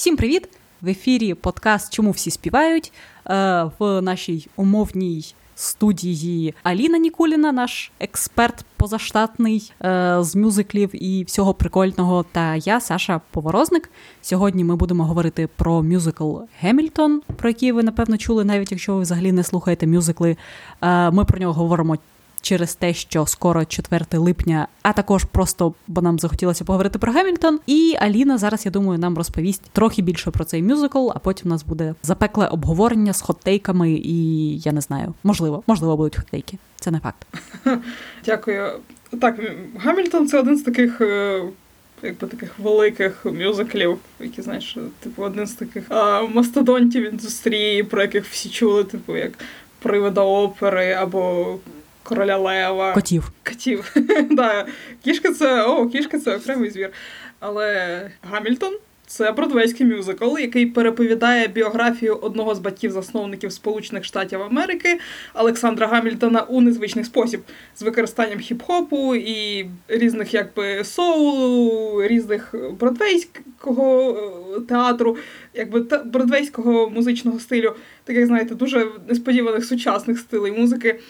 Всім привіт! В ефірі подкаст Чому всі співають е, в нашій умовній студії Аліна Нікуліна, наш експерт позаштатний е, з мюзиклів і всього прикольного. Та я, Саша Поворозник. Сьогодні ми будемо говорити про мюзикл Гемільтон, про який ви напевно чули, навіть якщо ви взагалі не слухаєте мюзикли. Е, ми про нього говоримо через те, що скоро 4 липня, а також просто бо нам захотілося поговорити про Гемільтон. І Аліна зараз, я думаю, нам розповість трохи більше про цей мюзикл, а потім у нас буде запекле обговорення з хоттейками, і я не знаю, можливо, можливо, будуть хоттейки. Це не факт. Дякую. Так, Гамільтон це один з таких. Е, якби таких великих мюзиклів, які знаєш, типу, один з таких а, мастодонтів індустрії, про яких всі чули, типу, як привода опери або короля Лева. Котів. Котів. да. Кішка це о, кішка це окремий звір. Але Гамільтон це бродвейський мюзикл, який переповідає біографію одного з батьків-засновників Сполучених Штатів Америки Олександра Гамільтона у незвичний спосіб з використанням хіп-хопу і різних, якби соулу, різних бродвейського е, театру, якби та бродвейського музичного стилю, таких, знаєте, дуже несподіваних сучасних стилей музики.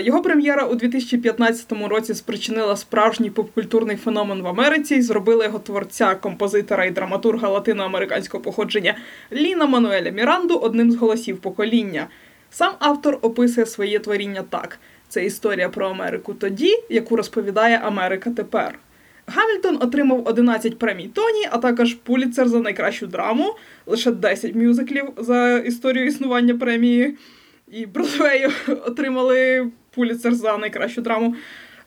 Його прем'єра у 2015 році спричинила справжній попкультурний феномен в Америці і зробила його творця, композитора і драматурга латиноамериканського походження Ліна Мануеля Міранду одним з голосів покоління. Сам автор описує своє творіння так: це історія про Америку тоді, яку розповідає Америка тепер. Гамільтон отримав 11 премій Тоні, а також Пуліцер за найкращу драму, лише 10 мюзиклів за історію існування премії і Бродвею отримали пуліцер за найкращу драму.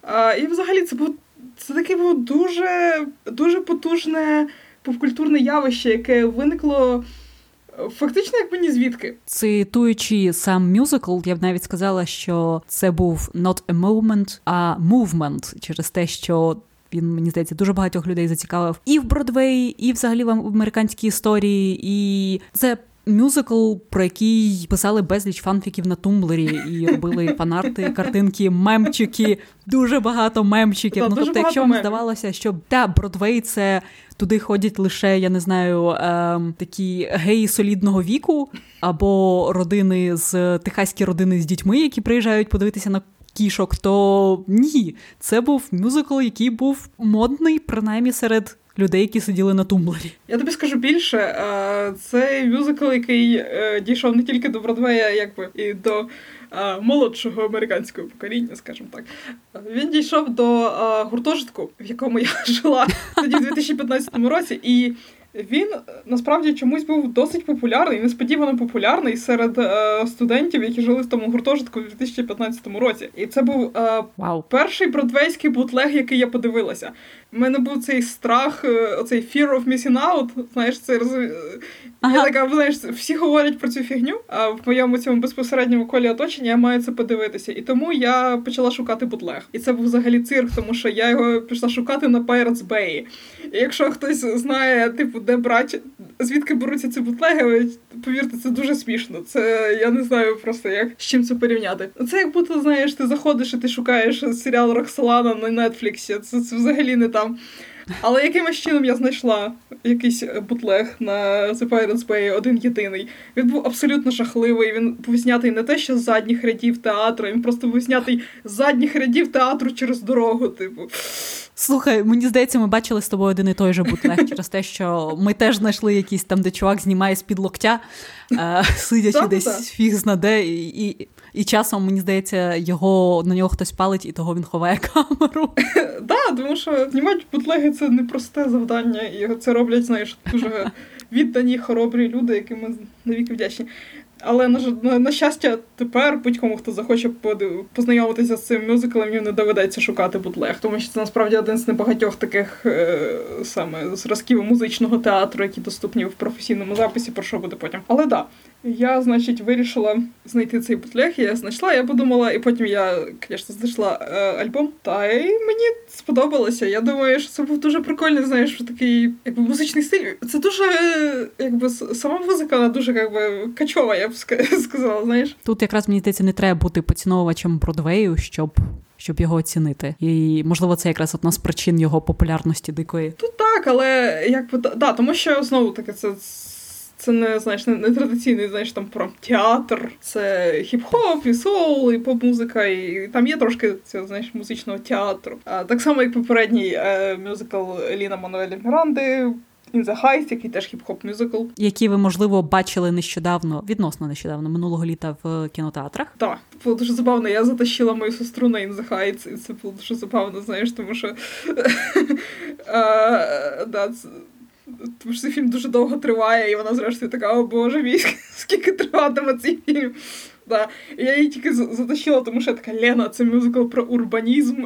А, І взагалі це був це таке було дуже дуже потужне попкультурне явище, яке виникло. Фактично, якби ні звідки. Цитуючи сам мюзикл, я б навіть сказала, що це був not a moment, а movement через те, що він мені здається дуже багатьох людей зацікавив і в Бродвей, і взагалі в американській історії. І це мюзикл, про який писали безліч фанфіків на тумблері і робили фанарти, картинки, мемчики, дуже багато мемчиків. ну тобто, якщо вам здавалося, що та Бродвей це туди ходять лише, я не знаю, ем, такі геї солідного віку, або родини з техаські родини з дітьми, які приїжджають подивитися на. Кішок, то ні, це був мюзикл, який був модний, принаймні серед людей, які сиділи на тумблері. Я тобі скажу більше. Це мюзикл, який е, дійшов не тільки до Бродвея, якби і до молодшого американського покоління, скажімо так. Він дійшов до гуртожитку, в якому я жила тоді в 2015 році, і він насправді чомусь був досить популярний, несподівано популярний серед е, студентів, які жили в тому гуртожитку в 2015 році. І це був е, wow. перший бродвейський бутлег, який я подивилася. У мене був цей страх, е, оцей fear of missing out, Знаєш, це роз... Ага. Я така, знаєш, всі говорять про цю фігню. А в моєму цьому безпосередньому колі оточення я маю це подивитися. І тому я почала шукати бутлег. І це був взагалі цирк, тому що я його пішла шукати на Pirates Bay. І якщо хтось знає, типу, де брати, звідки беруться ці бутлеги, повірте, це дуже смішно. Це я не знаю просто як з чим це порівняти. Це як будто знаєш, ти заходиш і ти шукаєш серіал Роксолана на Нетфліксі. Це, це взагалі не там. Але якимось чином я знайшла якийсь бутлег на The Pirates Bay, один єдиний. Він був абсолютно жахливий. Він був знятий не те, що з задніх рядів театру, він просто був знятий з задніх рядів театру через дорогу. Типу. Слухай, мені здається, ми бачили з тобою один і той же бутлег через те, що ми теж знайшли якийсь там, де чувак знімає з-під локтя, е, сидячи десь фіг знаде, і, і і часом, мені здається, його на нього хтось палить, і того він ховає камеру. Так, тому що знімати бутлеги це непросте завдання, і це роблять, знаєш, дуже віддані, хоробрі люди, яким ми навіки вдячні. Але на, на, щастя, тепер будь-кому, хто захоче познайомитися з цим мюзиклом, їм не доведеться шукати бутлег, тому що це насправді один з небагатьох таких е, саме зразків музичного театру, які доступні в професійному записі, про що буде потім. Але да, я, значить, вирішила знайти цей бутлег, я знайшла, я подумала, і потім я, звісно, знайшла е, альбом. Та й мені сподобалося. Я думаю, що це був дуже прикольний, знаєш, такий якби музичний стиль. Це дуже, якби сама музика, вона дуже якби качова, я б сказала. Знаєш, тут якраз мені здається, не треба бути поціновувачем Бродвею, щоб щоб його оцінити. І можливо, це якраз одна з причин його популярності дикої. Тут так, але якби да, тому що знову таки це. Це не знаєш, не, не традиційний, знаєш, там про театр, це хіп-хоп, і соул, і поп-музика, і там є трошки цього знаєш музичного театру. А так само, як попередній е, мюзикл Ліна Мануеля Міранди. In the Heights, який теж хіп-хоп мюзикл. Який ви, можливо, бачили нещодавно, відносно нещодавно, минулого літа в кінотеатрах. Так, було дуже забавно. Я затащила мою сестру на In the Heights, і це було дуже забавно, знаєш, тому що. да, тому що цей фільм дуже довго триває, і вона зрештою така, о боже мій, скільки триватиме цей фільм. Да. І я її тільки затащила, тому що я така Лена, це мюзикл про урбанізм.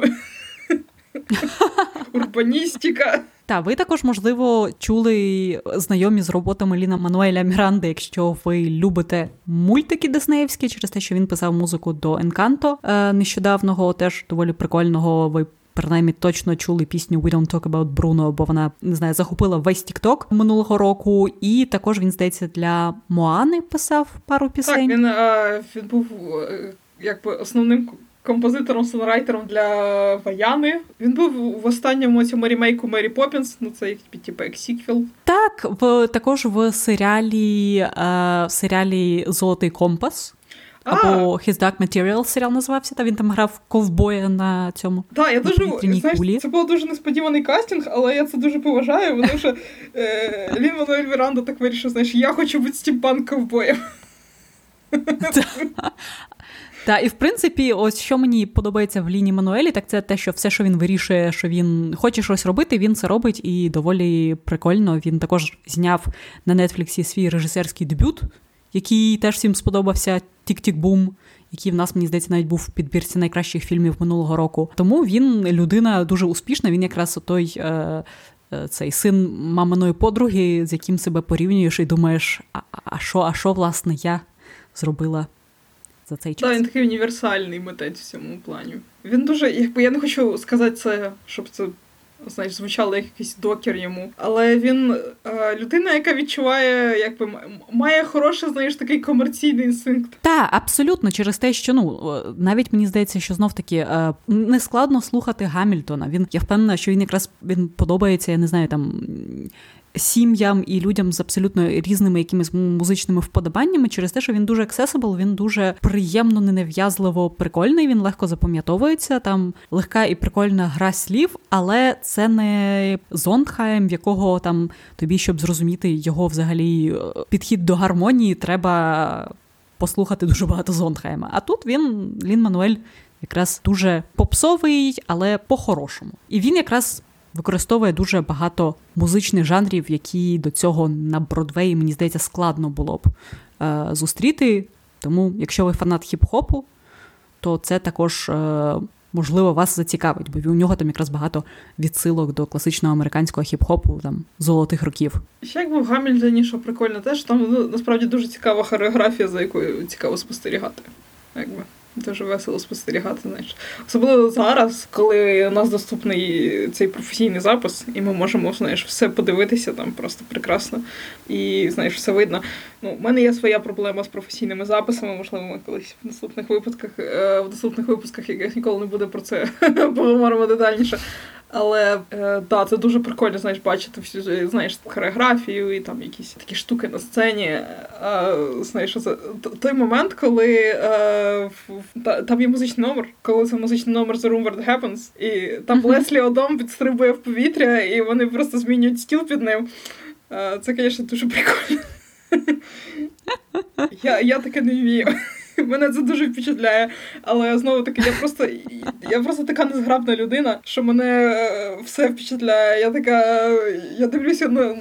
Урбаністика. Та ви також, можливо, чули знайомі з роботами Ліна Мануеля Міранди, якщо ви любите мультики Диснеївські, через те, що він писав музику до Енканто нещодавного, теж доволі прикольного. Ви принаймні точно чули пісню «We don't talk about Bruno», бо вона не знаю, захопила весь TikTok минулого року. І також він здається для Моани писав пару пісень. Так, він, а, він був е, якби основним. Композитором songwriter ом для Ваяни. Він був в останньому цьому ремейку Мері Поппінс, ну це типу як сіквел. Так, в також в серіалі е, в серіалі Золотий компас. Або His Dark Materials серіал називався, та він там грав ковбоя на цьому. Так, я дуже знаєш, cool і. Це був дуже несподіваний кастинг, але я це дуже поважаю, тому що е, Лін Мануель Міранда так вирішив, знаєш, я хочу бути стімпанк ковбоєм. Так, і в принципі, ось що мені подобається в Ліні Мануелі, так це те, що все, що він вирішує, що він хоче щось робити, він це робить і доволі прикольно. Він також зняв на Нетфліксі свій режисерський дебют, який теж всім сподобався. Тік-Тік-Бум, який в нас, мені здається, навіть був в підбірці найкращих фільмів минулого року. Тому він людина дуже успішна. Він якраз той е, е, цей син маминої подруги, з яким себе порівнюєш, і думаєш, а що, а що, власне, я зробила за цей час? Так, він такий універсальний митець в цьому плані. Він дуже, якби я не хочу сказати це, щоб це знаєш, звучало як якийсь докер йому. Але він е, людина, яка відчуває, якби має хороший, знаєш, такий комерційний інстинкт. Так, абсолютно, через те, що ну навіть мені здається, що знов таки е, не складно слухати Гамільтона. Він я впевнена, що він якраз він подобається, я не знаю, там сім'ям і людям з абсолютно різними якимись музичними вподобаннями через те, що він дуже accessible, він дуже приємно, ненав'язливо прикольний. Він легко запам'ятовується. Там легка і прикольна гра слів, але це не Зондхайм, в якого там тобі, щоб зрозуміти його взагалі е, підхід до гармонії, треба послухати дуже багато Зондхайма. А тут він Лін Мануель. Якраз дуже попсовий, але по-хорошому. І він якраз використовує дуже багато музичних жанрів, які до цього на Бродвеї, мені здається, складно було б е, зустріти. Тому, якщо ви фанат хіп-хопу, то це також. Е, Можливо, вас зацікавить, бо у нього там якраз багато відсилок до класичного американського хіп-хопу там золотих років. Ще якби в Гамільтоні, що прикольно, теж там ну, насправді дуже цікава хореографія, за якою цікаво спостерігати. Якби. Дуже весело спостерігати, знаєш. Особливо зараз, коли у нас доступний цей професійний запис, і ми можемо знаєш, все подивитися там просто прекрасно. І знаєш, все видно. Ну, У мене є своя проблема з професійними записами, можливо, ми колись в наступних випусках, е, в наступних випусках, яких ніколи не буде про це поговоримо детальніше. Але е, да, це дуже прикольно, знаєш, бачити всю знаєш, хореографію і там якісь такі штуки на сцені. Е, знаєш, це той момент, коли е, та, там є музичний номер, коли це музичний номер The Room Where It Happens, і там mm-hmm. Леслі Одом підстрибує в повітря, і вони просто змінюють стіл під ним. Е, це, звісно, дуже прикольно. Я я таке не вмію. Мене це дуже впечатляє. Але знову таки, я просто я просто така незграбна людина, що мене е, все впечатляє. Я така. Я дивлюся на.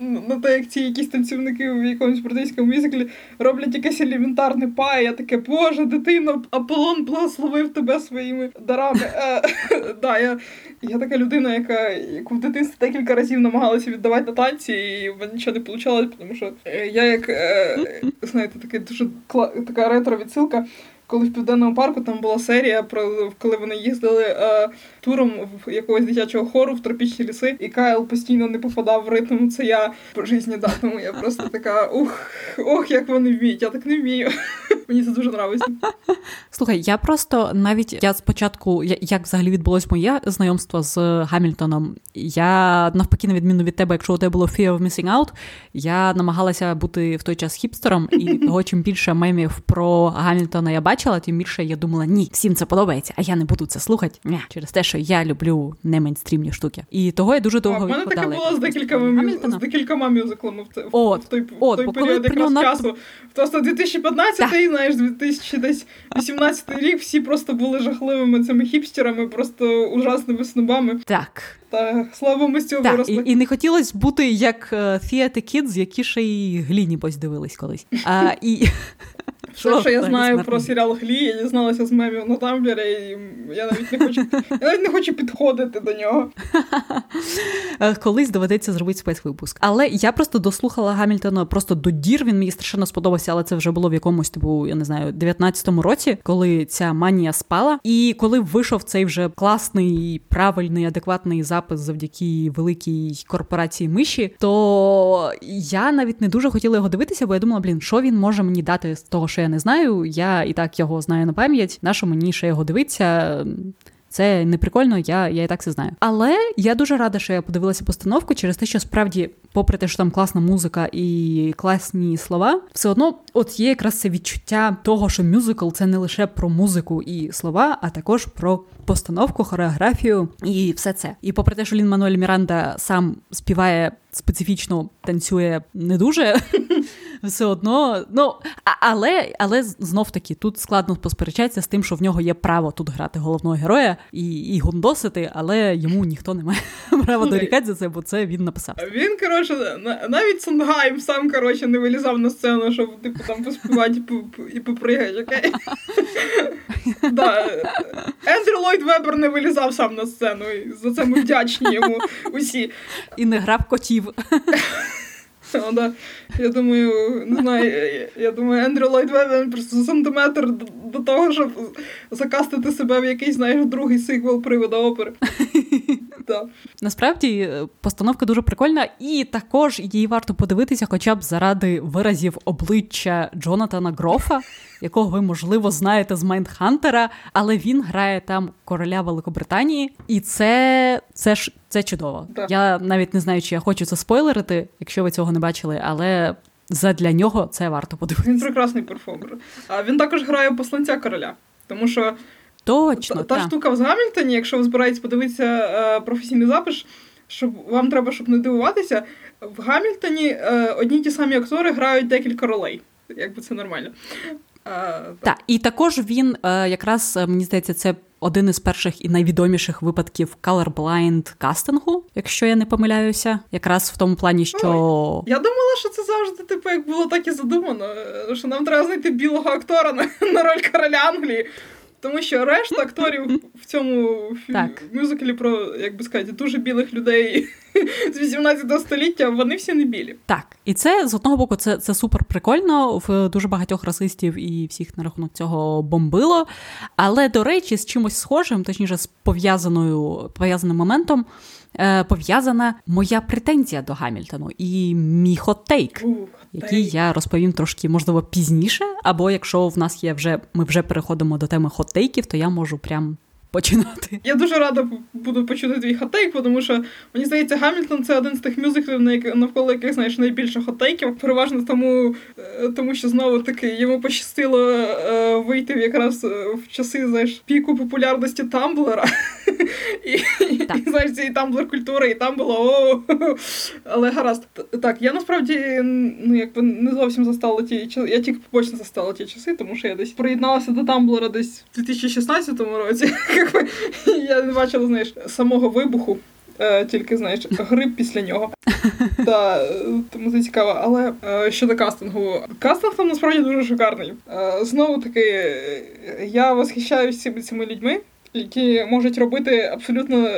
На те, як ці якісь танцівники в якомусь британському мюзиклі роблять якесь елементарне па, і я таке, Боже, дитино, Аполлон благословив тебе своїми дарами. Е, да, Я я така людина, яка яку в дитинстві декілька разів намагалася віддавати на танці, і в мене нічого не вийшло, тому що е, я як е, знаєте, така дуже така ретро-відсилка. Коли в південному парку там була серія про коли вони їздили е, туром в якогось дитячого хору в тропічні ліси, і Кайл постійно не попадав в ритм. Це я по житті, да, тому я просто така ух, ох, як вони вміють, я так не вмію. Мені це дуже подобається. Слухай, я просто навіть я спочатку, як взагалі відбулось моє знайомство з Гамільтоном, я навпаки, на відміну від тебе, якщо у тебе було Fear of Missing Out, я намагалася бути в той час хіпстером, і того, чим більше мемів про Гамільтона я бачила, тим більше я думала, ні, всім це подобається, а я не буду це слухати. Ні, через те, що я люблю не мейнстрімні штуки. І того я дуже довго У мене таке було з декількома з декількома мюзиклами в, от, в той, от, в той період якраз нього... часу. Просто 2015-й, знаєш, 2018 рік всі просто були жахливими цими хіпстерами, просто ужасними снобами. Так. Та слава ми з цього так, виросли. І, і не хотілося бути як Theatre Kids, які ще й гліні дивились колись. А, і... Все, що я знаю про серіал Глі, я дізналася з мемів на Тамблері, і я навіть не хочу я навіть не хочу підходити до нього. Е, колись доведеться зробити спецвипуск. Але я просто дослухала Гамільтона просто до дір. Він мені страшенно сподобався, але це вже було в якомусь типу, я не знаю, 19-му році, коли ця манія спала. І коли вийшов цей вже класний, правильний, адекватний запис завдяки великій корпорації миші, то я навіть не дуже хотіла його дивитися, бо я думала, блін, що він може мені дати з того, що я не знаю. Я і так його знаю на пам'ять. Нащо мені ще його дивитися? Це не прикольно, я я і так це знаю. Але я дуже рада, що я подивилася постановку через те, що справді, попри те, що там класна музика і класні слова, все одно от є якраз це відчуття того, що мюзикл це не лише про музику і слова, а також про постановку, хореографію і все це. І попри те, що Лін Мануель Міранда сам співає специфічно, танцює не дуже. Все одно, ну але але знов таки тут складно посперечатися з тим, що в нього є право тут грати головного героя і і гундосити, але йому ніхто не має права дорікати за це, бо це він написав. Він коротше, навіть Сонгайм сам коротше не вилізав на сцену, щоб типу там поспівати і попригати, окей? Ендрю Ллойд Вебер не вилізав сам на сцену. і За це ми вдячні йому усі. І не грав котів. Да. Я думаю, не знаю, я думаю, Ендрю Ллойд Вебен просто сантиметр до того, щоб закастити себе в якийсь знаєш, другий сиквел привода опери. Да. Насправді е, постановка дуже прикольна, і також її варто подивитися, хоча б заради виразів обличчя Джонатана Грофа, якого ви, можливо, знаєте з Майндхантера, але він грає там короля Великобританії, і це це ж це чудово. Да. Я навіть не знаю, чи я хочу це спойлерити, якщо ви цього не бачили, але. Задля нього це варто подивитися. Він прекрасний перформер. А він також грає посланця короля, тому що Точно, та, та штука в Гамільтоні, якщо ви збираєтесь подивитися е, професійний запис, щоб вам треба, щоб не дивуватися, в Гамільтоні е, одні ті самі актори грають декілька ролей. Якби це нормально. Е, так, і також він якраз мені здається, це один із перших і найвідоміших випадків colorblind кастингу, якщо я не помиляюся, якраз в тому плані, що Ой, я думала, що це завжди типу, як було так і задумано. Що нам треба знайти білого актора на, на роль короля Англії. Тому що решта акторів в цьому так. мюзиклі про, як би сказати, дуже білих людей з 18 століття, вони всі не білі. Так, і це з одного боку, це це супер прикольно. В дуже багатьох расистів і всіх на рахунок цього бомбило. Але, до речі, з чимось схожим, точніше, з пов'язаною пов'язаним моментом. Е, пов'язана моя претензія до Гамільтону і мій хот-тейк, який я розповім трошки, можливо, пізніше. Або якщо в нас є вже ми вже переходимо до теми хот-тейків, то я можу прям починати. Я дуже рада буду почути твій хатейк, тому що мені здається, Гамільтон це один з тих мюзиклів, навколо яких знаєш найбільше хатейків. Переважно тому, е, тому що знову таки йому пощастило е, вийти якраз е, в часи знаєш, піку популярності Тамблера. І, і знаєш, цієї тамблер культури, і там було о. Але гаразд. Так, я насправді ну якби не зовсім застала ті часи. Я тільки побочно застала ті часи, тому що я десь приєдналася до Тамблера десь в 2016 році. Я не бачила, знаєш, самого вибуху. Е, тільки знаєш, гриб після нього. Та, Тому це цікаво. Але е, щодо кастингу, кастинг там насправді дуже шикарний. Е, знову таки, я восхищаюся цими людьми, які можуть робити абсолютно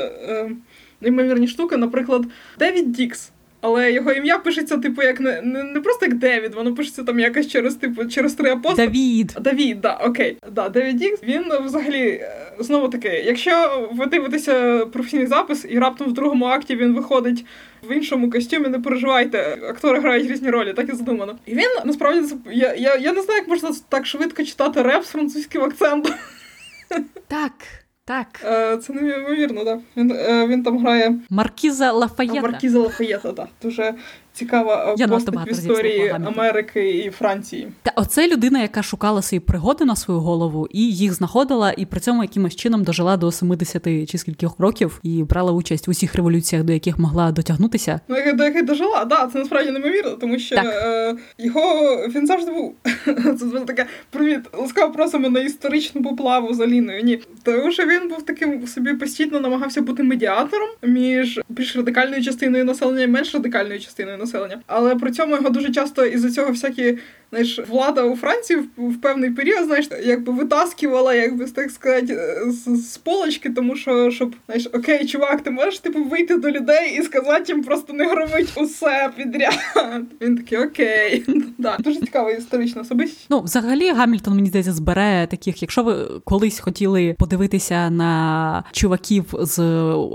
неймовірні штуки. Наприклад, Девід Дікс. Але його ім'я пишеться, типу, як не, не, не просто як Девід, воно пишеться там якось через типу через три апостоли. Давід. Давід, да, окей. Да, Девід Дікс, він взагалі е, знову таки, якщо ви дивитеся професійний запис, і раптом в другому акті він виходить в іншому костюмі, не переживайте, актори грають різні ролі, так і задумано. І він насправді я, я, я не знаю, як можна так швидко читати реп з французьким акцентом. Так. Так. Е, Це неймовірно, так. Він е, він там грає Маркіза Лафаєта. Маркіза Лафаєта, так. Дуже цікава Я постать в історії Америки і Франції. Та оце людина, яка шукала свої пригоди на свою голову і їх знаходила, і при цьому якимось чином дожила до 70 чи скількох років і брала участь в усіх революціях, до яких могла дотягнутися. Ну як до яких дожила, да, це насправді неймовірно, тому що е, його він завжди був це таке привіт. Ласкаво просимо на історичну поплаву з Аліною. Ні, тому що він був таким собі постійно намагався бути медіатором між більш радикальною частиною населення і менш радикальною частиною населення. Але при цьому його дуже часто із-за цього всякі знаєш, влада у Франції в, в певний період, знаєш, якби витаскувала, якби так сказати, з, з полочки, тому що щоб знаєш, окей, чувак, ти можеш типу вийти до людей і сказати їм просто не громить усе підряд. Він такий окей. да. Дуже цікава історична особистість. Ну, взагалі, Гамільтон, мені здається, збере таких, якщо ви колись хотіли подивитися на чуваків з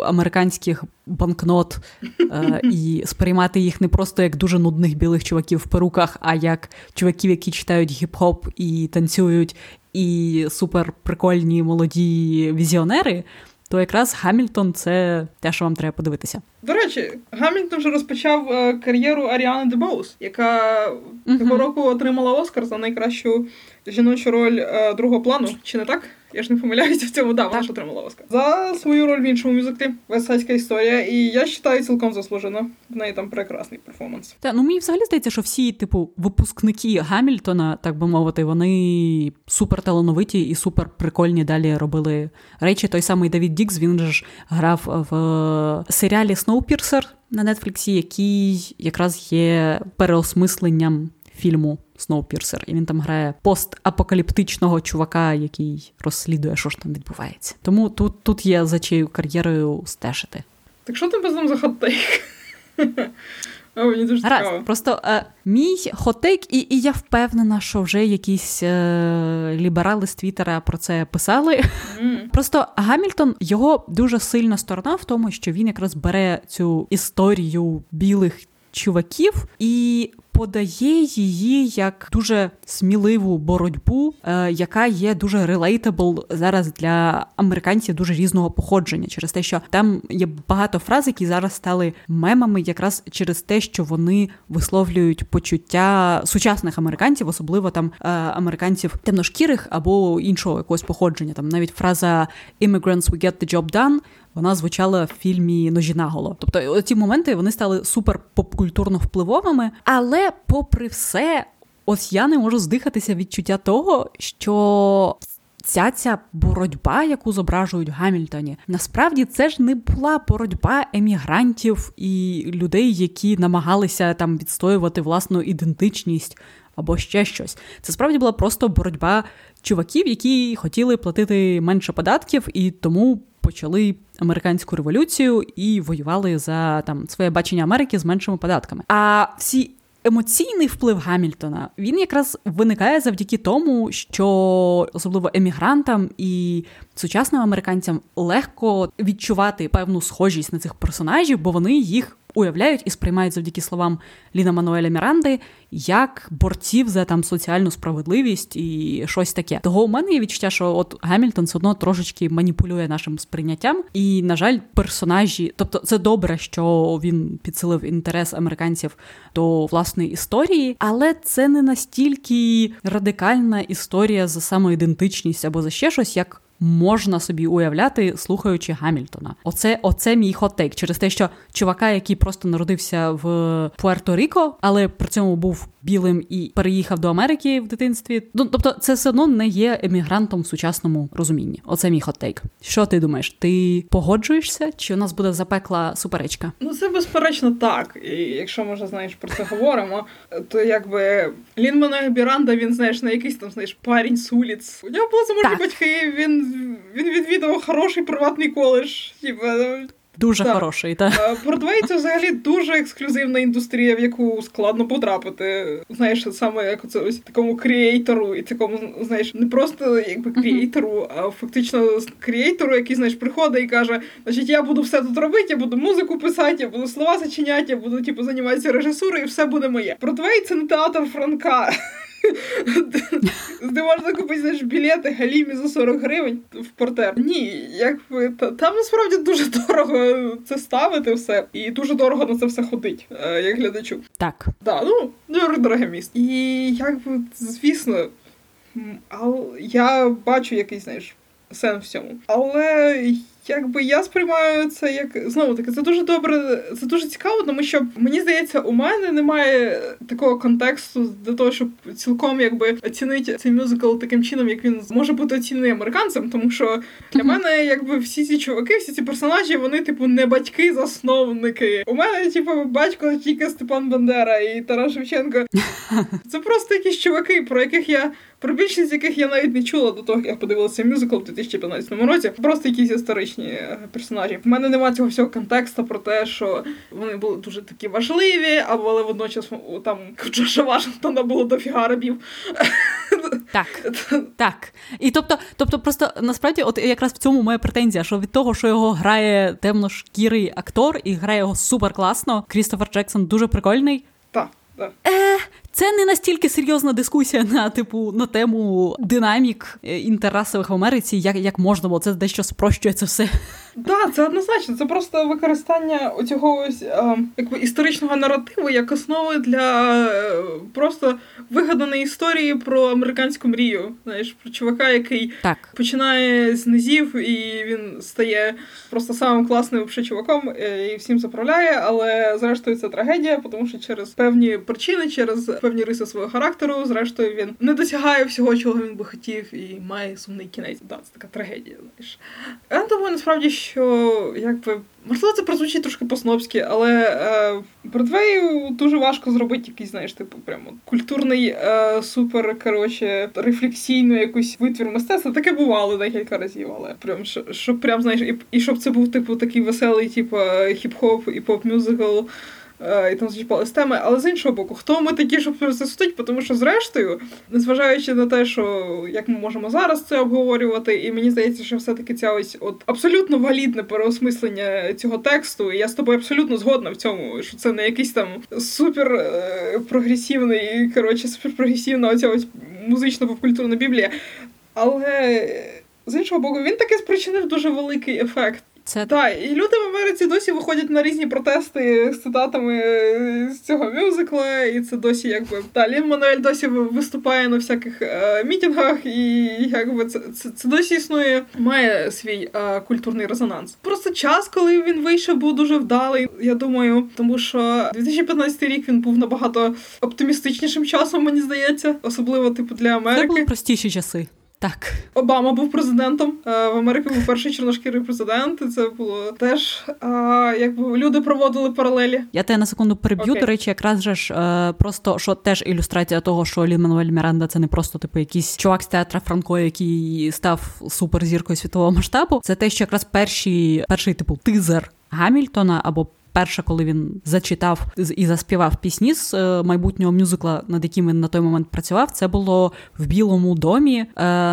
американських банкнот е, і сприймати їх не просто як дуже нудних білих чуваків в перуках, а як чуваків, які читають гіп-хоп і танцюють, і супер прикольні молоді візіонери. То якраз Гамільтон це те, що вам треба подивитися. До речі, Гамільтон вже розпочав е, кар'єру Аріани Дебоус, яка uh-huh. того року отримала Оскар за найкращу жіночу роль е, другого плану. Чи не так? Я ж не помиляюся в цьому, да, вона ж отримала Оскар. За свою роль в іншому мюзиклі Весайська історія. І я вважаю цілком заслужено. В неї там прекрасний перформанс. Та ну мені взагалі здається, що всі, типу, випускники Гамільтона, так би мовити, вони супер талановиті і супер прикольні далі робили речі. Той самий Давід Дікс, він ж грав в серіалі Сноупірсер на Нетфліксі, який якраз є переосмисленням фільму Сноупірсер, і він там грає постапокаліптичного чувака, який розслідує, що ж там відбувається. Тому тут тут є за чиєю кар'єрою стежити. Так що ти без нам за hot take? мені дуже Гаразд, цікаво. Просто е, мій hot take, і і я впевнена, що вже якісь е, ліберали з Твіттера про це писали. Mm. Просто Гамільтон, його дуже сильна сторона в тому, що він якраз бере цю історію білих чуваків і подає її як дуже сміливу боротьбу, е, яка є дуже relatable зараз для американців дуже різного походження, через те, що там є багато фраз, які зараз стали мемами, якраз через те, що вони висловлюють почуття сучасних американців, особливо там е, американців темношкірих або іншого якогось походження. Там навіть фраза «Immigrants, we get the job done» вона звучала в фільмі Ножі наголо. Тобто ці моменти вони стали супер попкультурно впливовими. Але, попри все, ось я не можу здихатися відчуття того, що. Ця ця боротьба, яку зображують Гамільтоні, насправді це ж не була боротьба емігрантів і людей, які намагалися там відстоювати власну ідентичність або ще щось. Це справді була просто боротьба чуваків, які хотіли платити менше податків, і тому почали американську революцію і воювали за там своє бачення Америки з меншими податками. А всі. Емоційний вплив Гамільтона. Він якраз виникає завдяки тому, що особливо емігрантам і сучасним американцям легко відчувати певну схожість на цих персонажів, бо вони їх уявляють і сприймають завдяки словам Ліна Мануеля Міранди як борців за там соціальну справедливість і щось таке. Того у мене є відчуття, що от Гамільтон все одно трошечки маніпулює нашим сприйняттям, і на жаль, персонажі, тобто це добре, що він підсилив інтерес американців до власної історії, але це не настільки радикальна історія за самоідентичність або за ще щось, як можна собі уявляти, слухаючи Гамільтона. Оце оце мій хот-тейк через те, що чувака, який просто народився в Пуерто-Ріко, але при цьому був білим і переїхав до Америки в дитинстві. Ну тобто, це все одно не є емігрантом в сучасному розумінні. Оце мій хот-тейк. Що ти думаєш? Ти погоджуєшся? Чи у нас буде запекла суперечка? Ну це безперечно так. І якщо ми вже знаєш про це говоримо, то якби Лін Мануель Біранда, він знаєш на якийсь там знаєш парень з уліц. У нього були заможні батьки. Він він відвідав хороший приватний коледж. Типа Дуже так. хороший. Та. Бродвей це взагалі дуже ексклюзивна індустрія, в яку складно потрапити. Знаєш, саме як оце ось такому кріейтору, і такому, знаєш, не просто якби кріейтору, а фактично кріейтору, який знаєш, приходить і каже: значить, я буду все тут робити, я буду музику писати, я буду слова зачиняти, я буду типу займатися режисурою, і все буде моє. Бродвей це не театр Франка. Де можна купити знаєш, білети галімі за 40 гривень в портер. Ні, якби там насправді дуже дорого це ставити все, і дуже дорого на це все ходить, е, як глядачу. Так. Да, ну, дуже дороге місто. І якби, звісно, я бачу якийсь, знаєш, сенс в цьому. Але якби я сприймаю це як знову таки, це дуже добре, це дуже цікаво, тому що мені здається, у мене немає такого контексту для того, щоб цілком якби оцінити цей мюзикл таким чином, як він може бути оцінений американцем, тому що для мене, якби всі ці чуваки, всі ці персонажі, вони, типу, не батьки-засновники. У мене, типу, батько тільки Степан Бандера і Тарас Шевченко. Це просто якісь чуваки, про яких я про більшість яких я навіть не чула до того, як я подивилася мюзикл у 2015 році. Просто якісь історичні е, персонажі. В мене немає цього всього контексту про те, що вони були дуже такі важливі, але водночас там Джоша Вашингтона було дофіга рабів. Так, так. І тобто, тобто, просто насправді, от якраз в цьому моя претензія, що від того, що його грає темношкірий актор і грає його супер класно, Крістофер Джексон дуже прикольний. Так. Е, це не настільки серйозна дискусія на типу на тему динамік е, інтеррасових в Америці, як як можна, бо це дещо спрощує це все. Так, це однозначно. Це просто використання цього ось е, якби історичного наративу як основи для е, просто вигаданої історії про американську мрію. Знаєш, про чувака, який так. починає з низів, і він стає просто самим класним взагалі чуваком і всім заправляє. Але зрештою це трагедія, тому що через певні причини, через певні риси свого характеру. Зрештою, він не досягає всього, чого він би хотів, і має сумний кінець. Да, це така трагедія. знаєш. Я думаю, насправді, що якби. Можливо, це прозвучить трошки по-снобськи, але е, Бродвею дуже важко зробити якийсь, знаєш, типу, прямо культурний, е, супер, коротше, рефлексійну якусь витвір мистецтва. Таке бувало декілька разів, але прям щоб, прям, знаєш, і, і щоб це був типу такий веселий, типу, хіп-хоп і поп-мюзикл. Е, і там зачіпались теми, але з іншого боку, хто ми такі, щоб це судити? Тому що, зрештою, незважаючи на те, що як ми можемо зараз це обговорювати, і мені здається, що все-таки ця ось от абсолютно валідне переосмислення цього тексту, і я з тобою абсолютно згодна в цьому, що це не якийсь там супер е, прогресивний, коротше, суперпрогресивна оця ось музична попкультурна біблія. Але з іншого боку, він таки спричинив дуже великий ефект. Це так, і люди в Америці досі виходять на різні протести з цитатами е, з цього мюзикла, і це досі якби та Лін Мануель досі виступає на всяких е, мітингах, і якби це це, це досі існує, має свій е, культурний резонанс. Просто час, коли він вийшов, був дуже вдалий. Я думаю, тому що 2015 рік він був набагато оптимістичнішим часом, мені здається, особливо типу для Америки. Це були простіші часи. Так, Обама був президентом. Е, в Америці був перший чорношкірий президент. і Це було теж якби люди проводили паралелі. Я тебе на секунду переб'ю. Okay. До речі, якраз же ж е, просто що теж ілюстрація того, що Лін Мануель Міранда це не просто типу якийсь чувак з театра Франко, який став суперзіркою світового масштабу. Це те, що якраз перший, перший типу тизер Гамільтона або вперше, коли він зачитав і заспівав пісні з е, майбутнього мюзикла, над яким він на той момент працював, це було в Білому домі е,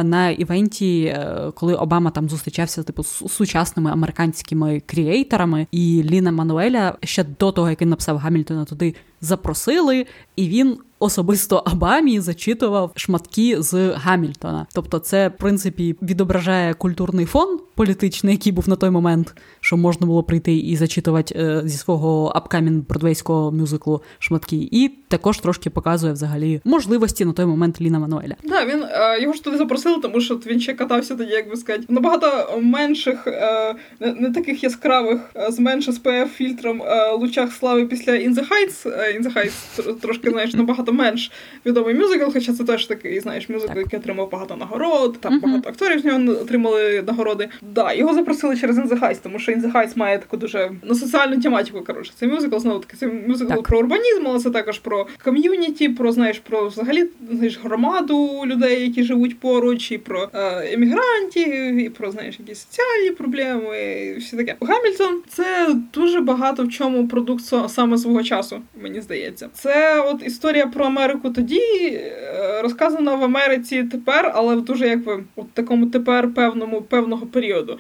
на івенті, е, коли Обама там зустрічався типу з сучасними американськими кріейторами, і Ліна Мануеля ще до того, як він написав Гамільтона, туди запросили, і він особисто Обамі зачитував шматки з Гамільтона. Тобто, це в принципі відображає культурний фон політичний, який був на той момент, що можна було прийти і зачитувати е, зі свого апкамін бродвейського мюзиклу шматки, і також трошки показує взагалі можливості на той момент Ліна Мануеля. Да, він е, його ж туди запросили, тому що він ще катався тоді, як би сказати, набагато менших, е, не, таких яскравих, е, з менше спф фільтром е, лучах слави після In the Heights. In the Heights трошки знаєш набагато менш відомий мюзикл, хоча це теж такий, знаєш, мюзикл, який отримав багато нагород, там Мгм. багато акторів з нього отримали нагороди. Да, його запросили через In the Heights, тому що In the Heights має таку дуже на соціальну тематику. Коротше, це мюзикл знову таки, це мюзикл Так. про урбанізм, але це також про ком'юніті, про знаєш, про взагалі знаєш громаду людей, які живуть поруч, і про е, емігрантів, і про знаєш якісь соціальні проблеми, і все таке. Гамільтон це дуже багато в чому продукт саме свого часу, мені здається. Це от історія про Америку тоді е, розказана в Америці тепер, але в дуже якби от такому тепер певному певного періоду.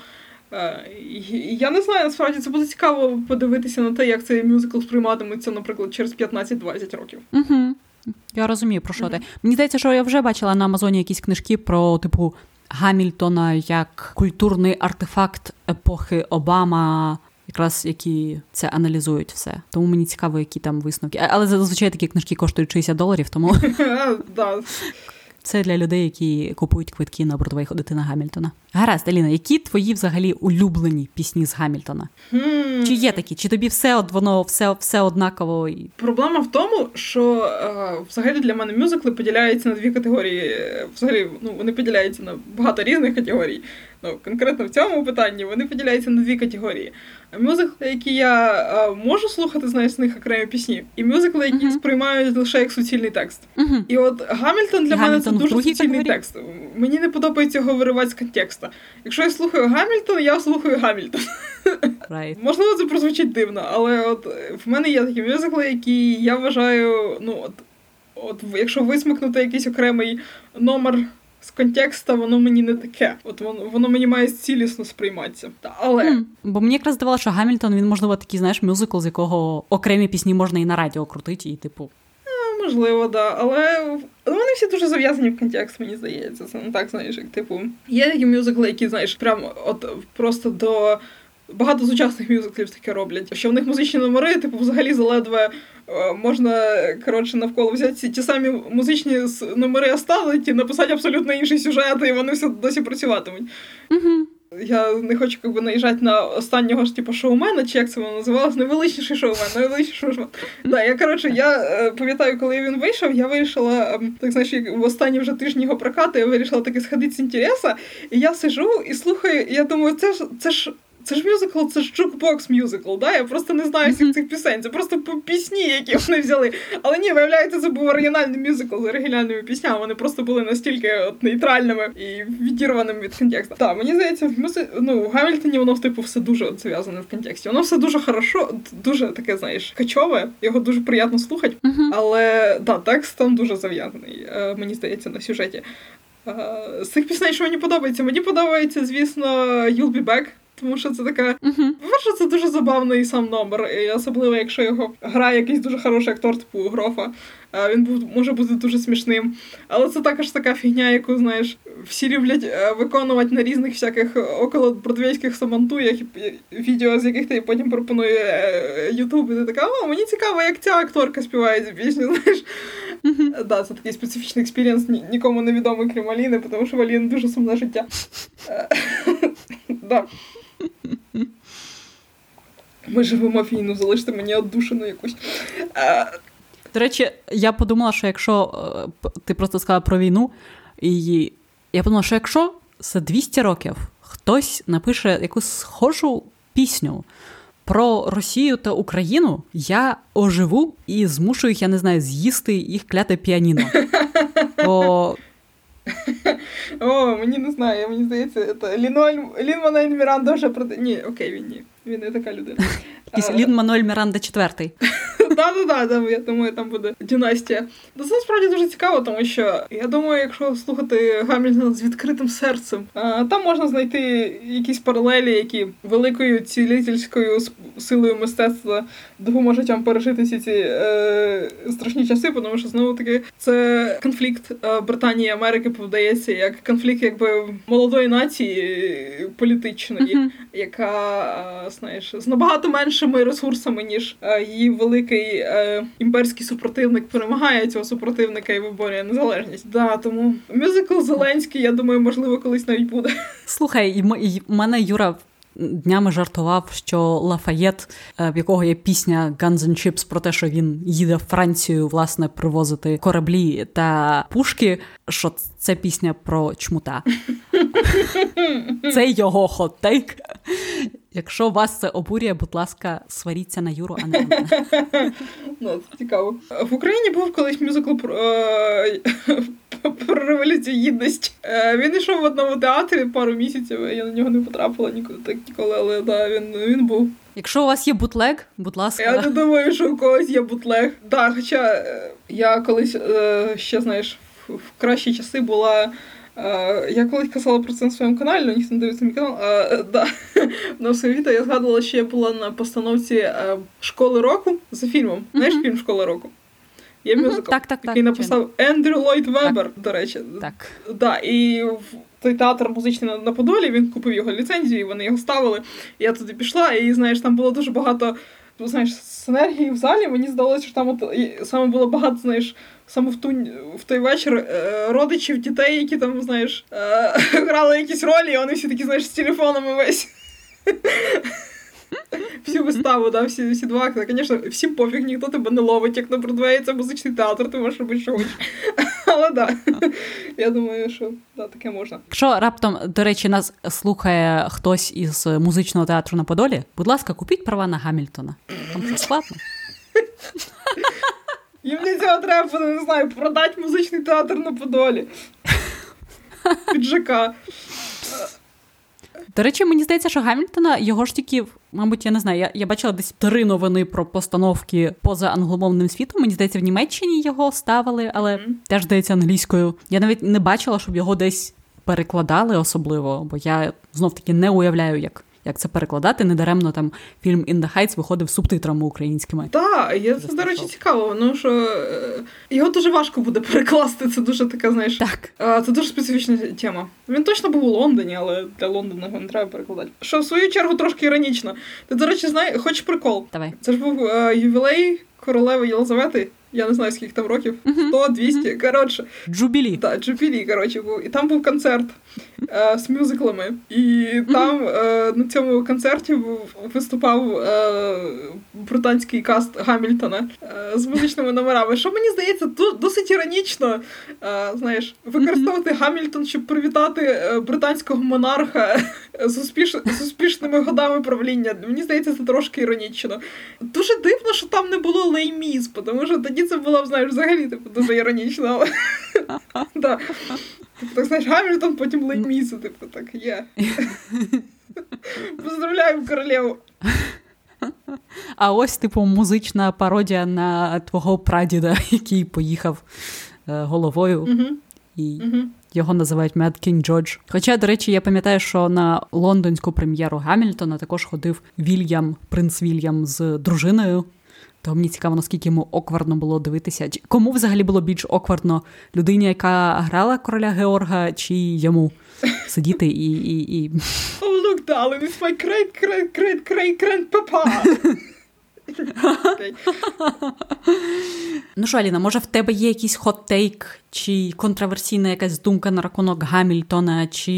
Е, Я не знаю, насправді це буде цікаво подивитися на те, як цей мюзикл сприйматиметься, наприклад, через 15-20 років. Угу. Я розумію, про що ти. Мені здається, що я вже бачила на Амазоні якісь книжки про, типу, Гамільтона як культурний артефакт епохи Обама, якраз які це аналізують все. Тому мені цікаво, які там висновки. Але зазвичай такі книжки коштують 60 доларів, тому це для людей, які купують квитки на Бродвей ходити на Гамільтона. Гаразд, Аліна, які твої взагалі улюблені пісні з Гамільтона? Хм. Чи є такі? Чи тобі все от воно все, все однаково? Проблема в тому, що е, взагалі для мене мюзикли поділяються на дві категорії. Е, Взагалі, ну вони поділяються на багато різних категорій. Ну, конкретно в цьому питанні вони поділяються на дві категорії. Мюзикли, які я е, можу слухати, знаєш, з них окремі пісні, і мюзикли, які Мгм. сприймають лише як суцільний текст. Угу. І от Гамільтон для мене це дуже суцільний категорії? текст. Мені не подобається його виривати з контекста. Якщо я слухаю Гамільтон, я слухаю Гамільтон. Right. Можливо, це прозвучить дивно, але от е, в мене є такі мюзикли, які я вважаю, ну от, от якщо висмикнути якийсь окремий номер з контекста, воно мені не таке. От воно, воно мені має цілісно сприйматися. Та, але Хм, Бо мені якраз здавалося, що Гамільтон він, можливо, такий, знаєш, мюзикл, з якого окремі пісні можна і на радіо крутити, і типу. ну, можливо, да. Але але вони всі дуже зав'язані в контекст, мені здається. Це не так, знаєш, як типу. Є такі мюзикли, які, знаєш, прям от просто до. Багато сучасних мюзиклів таке роблять, що в них музичні номери, типу, взагалі заледве е, можна коротше навколо взяти ці ті самі музичні номери оставити написати абсолютно інший сюжет, і вони все досі працюватимуть. Угу. Я не хочу якби, наїжджати на останнього ж типу шоумена, чи як це воно називалось, найвеличніший шоумен, найвеличніший шоумен. Да, я коротше, я е, пам'ятаю, коли він вийшов, я вирішила, ем, так знаєш, в останні вже тижні його прокати, я вирішила таки сходити з інтереса, і я сижу і слухаю, і я думаю, це ж це ж. Це ж мюзикл, це ж джукбокс мюзикл, да? Я просто не знаю всіх цих пісень. Це просто п- пісні, які вони взяли. Але ні, виявляється, це був оригінальний мюзикл з оригінальними піснями. Вони просто були настільки от нейтральними і відірваними від контексту. Так, мені здається, в мюзи... ну, в Гамільтоні воно типу все дуже от зав'язане в контексті. Воно все дуже хорошо, дуже таке, знаєш, качове, його дуже приємно слухати. Угу. Але да, текст там дуже зав'язаний, е, мені здається, на сюжеті. Е, З цих пісень, що мені подобається, мені подобається, звісно, You'll Be Back. Тому що це така Угу. по-перше, це дуже забавний сам номер, і особливо, якщо його грає якийсь дуже хороший актор, типу Грофа. Е, Він був- може бути дуже смішним. Але це також така фігня, яку, знаєш, всі люблять е, виконувати на різних всяких около бродвейських самантуях, відео, з яких ти потім пропонує е, Ютуб, і ти така, о, мені цікаво, як ця акторка співає цю пісню, знаєш. Е, Да, це такий специфічний experience, ні- нікому не відомий, крім Аліни, тому що в Аліни дуже сумне життя. Е, Да. Ми живемо війну, залиште мені оддушину якусь. Е, До речі, я подумала, що якщо е, ти просто сказала про війну, і я подумала, що якщо за 200 років хтось напише якусь схожу пісню про Росію та Україну, я оживу і змушу їх, я не знаю, з'їсти їх кляте піаніно. Бо О, мені не знаю, мені здається, це Ліноль, Лін Міранда вже проти. Ні, окей, він ні. Він не така людина. якийсь Лін Мануель Міранда IV. Да-да-да, там, я думаю, там буде династія. Ну, Це насправді дуже цікаво, тому що я думаю, якщо слухати Гамільтона з відкритим серцем, там можна знайти якісь паралелі, які великою цілительською силою мистецтва допоможуть вам пережити всі ці е, страшні часи, тому що знову таки це конфлікт е, Британії і Америки подається як конфлікт якби молодої нації е, політичної Мгм. яка, е, знаєш, з набагато меншими ресурсами, ніж е, її великий е, імперський супротивник перемагає цього супротивника і виборює незалежність. Да, тому мюзикл Зеленський, я думаю, можливо, колись навіть буде. Слухай, і м- і мене Юра днями жартував, що Лафаєт, е, в якого є пісня Guns and Chips про те, що він їде в Францію власне привозити кораблі та пушки. Що це пісня про чмута? Це його хот-тейк. Якщо вас це обурює, будь ласка, сваріться на Юру, а не на мене. Ну, це цікаво. В Україні був колись мюзикл про, е, про революцію гідності. Е, Він йшов в одному театрі пару місяців, я на нього не потрапила ніколи, так ніколи, але да, він, він був. Якщо у вас є бутлег, будь ласка. Я не думаю, що у когось є бутлег. Да, хоча е, я колись ще знаєш, в кращі часи була. Е, Я колись казала про це на своєму каналі, але ніхто не дивиться мій канал. А, е, да. На все відео я згадувала, що я була на постановці е, школи року за фільмом. Знаєш фільм Школа року? Є мюзикл, так, так, так, який написав Ендрю Ллойд Вебер, до речі. Так. Да, і в той театр музичний на, на Подолі, він купив його ліцензію, і вони його ставили. Я туди пішла, і знаєш, там було дуже багато ну, знаєш, синергії в залі. Мені здалося, що там от, саме було багато, знаєш, саме в, ту, в той вечір е, родичів, дітей, які там, знаєш, е, грали якісь ролі, і вони всі такі, знаєш, з телефонами весь. Всю виставу, да, всі, всі два акти. Звісно, всім пофіг, ніхто тебе не ловить, як на Бродвеї, це музичний театр, ти можеш робити що хочеш. Але да, я думаю, що да, таке можна. Якщо раптом, до речі, нас слухає хтось із музичного театру на Подолі, будь ласка, купіть права на Гамільтона. Там складно. Їм для цього треба, не знаю, продати музичний театр на Подолі. Піджака. До речі, мені здається, що Гамільтона його ж тільки, мабуть, я не знаю. Я, я бачила десь три новини про постановки поза англомовним світом. Мені здається, в Німеччині його ставили, але Мгм. теж здається англійською. Я навіть не бачила, щоб його десь перекладали особливо, бо я знов таки не уявляю, як, як це перекладати. Недаремно там фільм «In the Heights» виходив субтитрами українськими. Так, я це, до речі, цікаво, ну що е, його дуже важко буде перекласти. Це дуже така, знаєш. Так. Це дуже специфічна тема. Він точно був у Лондоні, але для Лондона його не треба перекладати. Що в свою чергу трошки іронічно. Ти, до речі, знаєш, хочеш прикол? Давай. Це ж був е, ювілей королеви Єлизавети. Я не знаю, скільки там років. 100, 200. Коротше, Джубілі. Так, Джупілі, коротше, був. І там був концерт е, з мюзиклами. І там е, на цьому концерті був- виступав е, британський каст Гамільтона е, з музичними номерами. Що мені здається, досить іронічно е, знаєш, використовувати Гамільтон, щоб привітати е, британського монарха з, успіш... з успішними годами правління. Мені здається, це трошки іронічно. Дуже дивно, що там не було лейміз, тому що тоді це було б, знаєш, взагалі типу, дуже іронічно. Да. Типу, так знаєш, Гамільтон, потім Лейміса, типу, так є. Поздравляємо королеву. А ось, типу, музична пародія на твого прадіда, який поїхав е, головою, і його називають Mad King George. Хоча, до речі, я пам'ятаю, що на лондонську прем'єру Гамільтона також ходив Вільям, принц Вільям з дружиною. То мені цікаво, наскільки йому оквардно було дивитися. Чи кому взагалі було більш оквардно людині, яка грала короля Георга, чи йому сидіти і. і, і... Oh, look, darling, it's my great, great, great, great, grandpapa. Ну що, Аліна, може в тебе є якийсь хот-тейк, чи контроверсійна якась думка на рахунок Гамільтона, чи.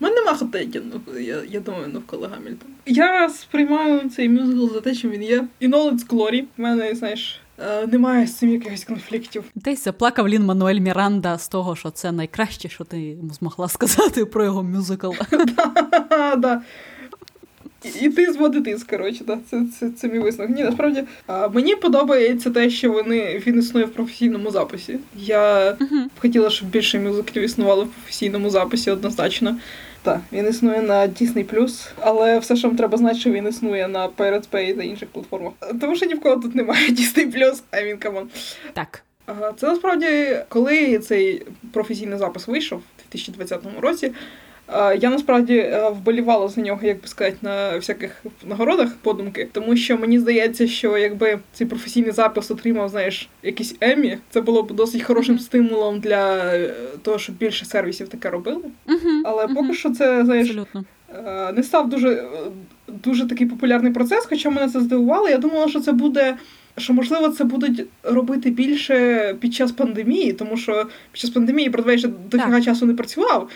У мене нема хотейків, ну, я, я думаю, навколо Гамільтона. Я сприймаю цей мюзикл за те, чим він є. І its glory. У мене, знаєш, е, немає з цим якихось конфліктів. Десь заплакав Лін Мануель Міранда з того, що це найкраще, що ти змогла сказати про його мюзикл. І, ти зводитись, коротше, да. це, це, це мій висновок. Ні, насправді а, мені подобається те, що вони він існує в професійному записі. Я б хотіла, щоб більше мюзиклів існувало в професійному записі однозначно. Так, він існує на Disney+, але все, що вам треба знати, що він існує на Pirate Bay та інших платформах. Тому що ні в кого тут немає Disney+, Plus, а він come on. Так. Це насправді, коли цей професійний запис вийшов у 2020 році. Е, Я насправді е, вболівала за нього, як би сказати, на всяких нагородах подумки, тому що мені здається, що якби цей професійний запис отримав, знаєш, якісь емі, це було б досить хорошим стимулом для е, того, щоб більше сервісів таке робили. Але поки що це, знаєш, Абсолютно. Не став дуже, дуже такий популярний процес, хоча мене це здивувало. Я думала, що це буде. Що можливо це будуть робити більше під час пандемії, тому що під час пандемії Бродвей ще дофіга часу не працював.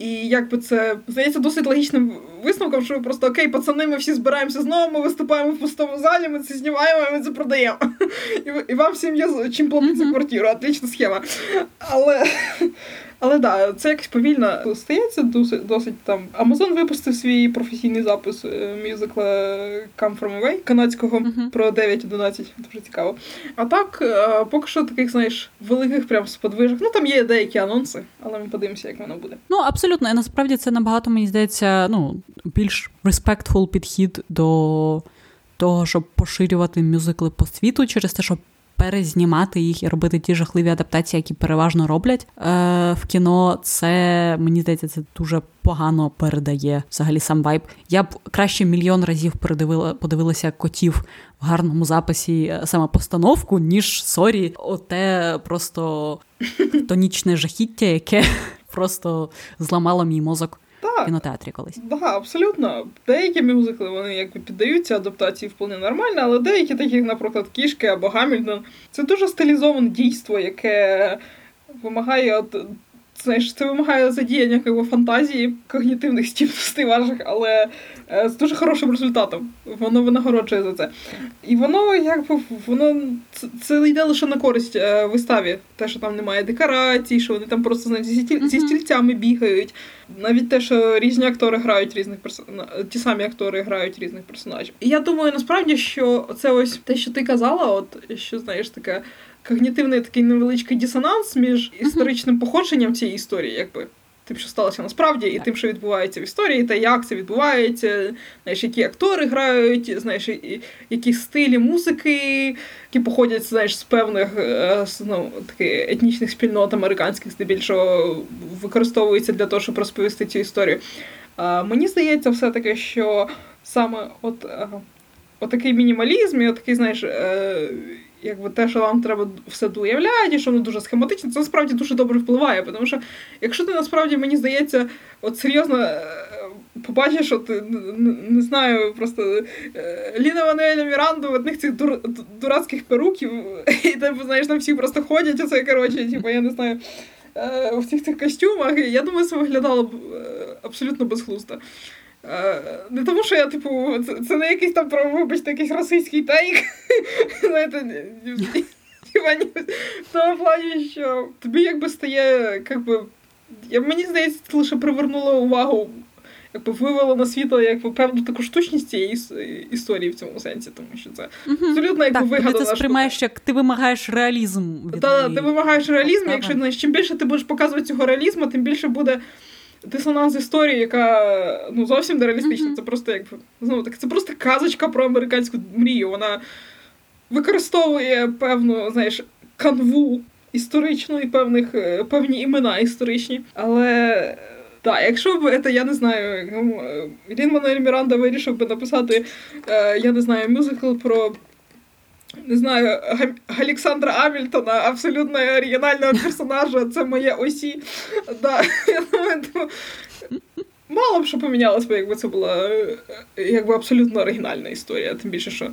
І якби це здається досить логічним висновком, що просто окей, пацани, ми всі збираємося знову, ми виступаємо в пустому залі, ми це знімаємо, і ми це продаємо. І, і вам всім є чим платити за квартиру. Отлічна схема. Але але да, це якось повільно стається досить досить там. Амазон випустив свій професійний запис е, мюзикла Come From Away канадського uh-huh. про 9-11. Дуже цікаво. А так, е, поки що таких, знаєш, великих прям сподвижок. Ну там є деякі анонси, але ми подивимося, як воно буде. Ну абсолютно, і насправді це набагато мені здається, ну більш респектфул підхід до того, щоб поширювати мюзикли по світу через те, щоб перезнімати їх і робити ті жахливі адаптації, які переважно роблять е, в кіно. Це мені здається, це дуже погано передає взагалі сам вайб. Я б краще мільйон разів передивила, подивилася котів в гарному записі е, саме постановку, ніж сорі, оте просто тонічне жахіття, яке просто зламало мій мозок так. кінотеатрі колись. Так, да, абсолютно. Деякі мюзикли вони якби піддаються адаптації вполне нормально, але деякі, такі, як, наприклад, кішки або Гамільтон, це дуже стилізоване дійство, яке вимагає от. Знаєш, це вимагає задіяння якби, фантазії, когнітивних здібностей ваших, але е, з дуже хорошим результатом. Воно винагороджує за це. І воно якби воно це, це йде лише на користь е, виставі. Те, що там немає декорацій, що вони там просто знаєш, зі, стіль, зі стільцями бігають. Навіть те, що різні актори грають різних персонажів, ті самі актори грають різних персонажів. І я думаю, насправді, що це ось те, що ти казала, от що знаєш таке когнітивний такий невеличкий дисонанс між історичним походженням цієї історії, якби. Тим, що сталося насправді, і тим, що відбувається в історії, та як це відбувається, знаєш, які актори грають, знаєш, які стилі музики, які походять знаєш, з певних е, ну, таких етнічних спільнот американських, здебільшого використовуються для того, щоб розповісти цю історію. А, Мені здається, все-таки, що саме от, е, от такий мінімалізм і от такий, знаєш, е, якби те, що вам треба все доуявляти, що воно дуже схематично, це насправді дуже добре впливає. Тому що, якщо ти насправді мені здається, от серйозно е, побачиш, от, не знаю, просто е, Ліна Вануеля Міранду в одних цих дур, дурацьких перуків, і типу, знаєш, там всі просто ходять, оце, коротше, типу, я не знаю. Е, в цих цих костюмах, я думаю, це виглядало б абсолютно безглуздо. Е, не тому, що я, типу, це, це не якийсь там про, вибачте, якийсь російський тейк. Знаєте, в тому плані, що тобі якби стає, якби. Я, Мені здається, це лише привернуло увагу, якби вивело на світло якби, певну таку штучність цієї історії в цьому сенсі, тому що це абсолютно якби вигадана Ти це сприймаєш, як ти вимагаєш реалізм. від Так, ти вимагаєш реалізм, якщо чим більше ти будеш показувати цього реалізму, тим більше буде дисонанс історії, яка ну зовсім не реалістична. Mm-hmm. Це просто як знову так, це просто казочка про американську мрію. Вона використовує певну, знаєш, канву історичну і певних е, певні імена історичні. Але так, якщо б це, я не знаю, Рін Мануель Міранда вирішив би написати, е, я не знаю, мюзикл про не знаю, Олександра Амільтона, абсолютно оригінального персонажа, це моє осі. Да. Мало б що помінялось би, якби це була е, якби абсолютно оригінальна історія. Тим більше, що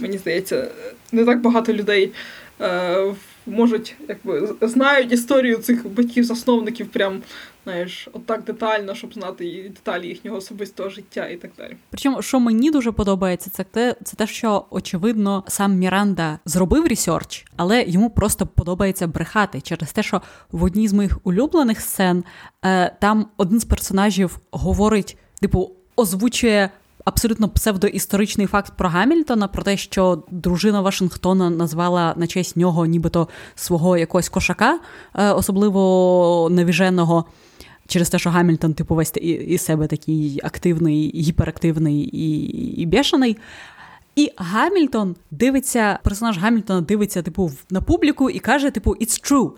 мені здається, не так багато людей е, можуть, якби знають історію цих батьків-засновників прям знаєш, отак детально, щоб знати і деталі їхнього особистого життя і так далі. Причому, що мені дуже подобається, це те, це те, що очевидно сам Міранда зробив ресерч, але йому просто подобається брехати через те, що в одній з моїх улюблених сцен е, там один з персонажів говорить, типу, озвучує. Абсолютно псевдоісторичний факт про Гамільтона, про те, що дружина Вашингтона назвала на честь нього, нібито свого якогось кошака, е, особливо невіженого через те, що Гамільтон, типу, весь із себе такий активний, гіперактивний і і бешений. І Гамільтон дивиться, персонаж Гамільтона дивиться, типу, на публіку і каже, типу, it's true.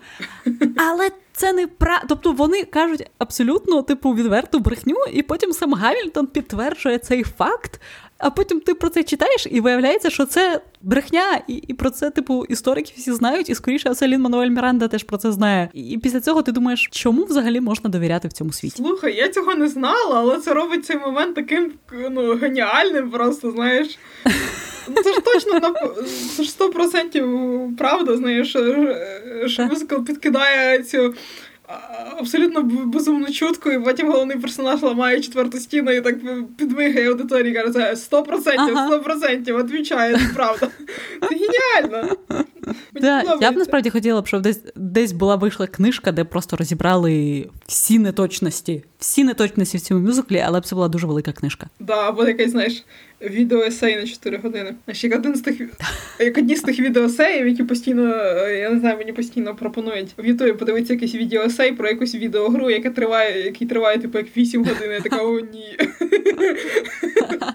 Але це не пра. Тобто вони кажуть абсолютно, типу, відверту брехню, і потім сам Гамільтон підтверджує цей факт а потім ти про це читаєш, і виявляється, що це брехня, і і про це, типу, історики всі знають, і скоріше Аселін Мануель Міранда теж про це знає. І після цього ти думаєш, чому взагалі можна довіряти в цому світі? Слухай, я цього не знала, але це робить цей момент таким ну, геніальним, просто знаєш. Ну, це ж точно на це ж 100% правда, знаєш, що мюзикл підкидає цю абсолютно безумно чутко, і потім головний персонаж ламає четверту стіну і так підмигає аудиторії каже, сто процентів, сто процентів, відвічає, це правда. Це геніально. Да, я б насправді хотіла б, щоб десь десь була вийшла книжка, де просто розібрали всі неточності, всі неточності в цьому мюзиклі, але б це була дуже велика книжка. Да, або якась, знаєш, відеоесей на 4 години. Знаєш, як один з тих як одні з тих відеоесеїв, які постійно, я не знаю, мені постійно пропонують в Ютубі подивитися якийсь відеоесей про якусь відеогру, яка триває, який триває типу як 8 годин. Я така, о, ні.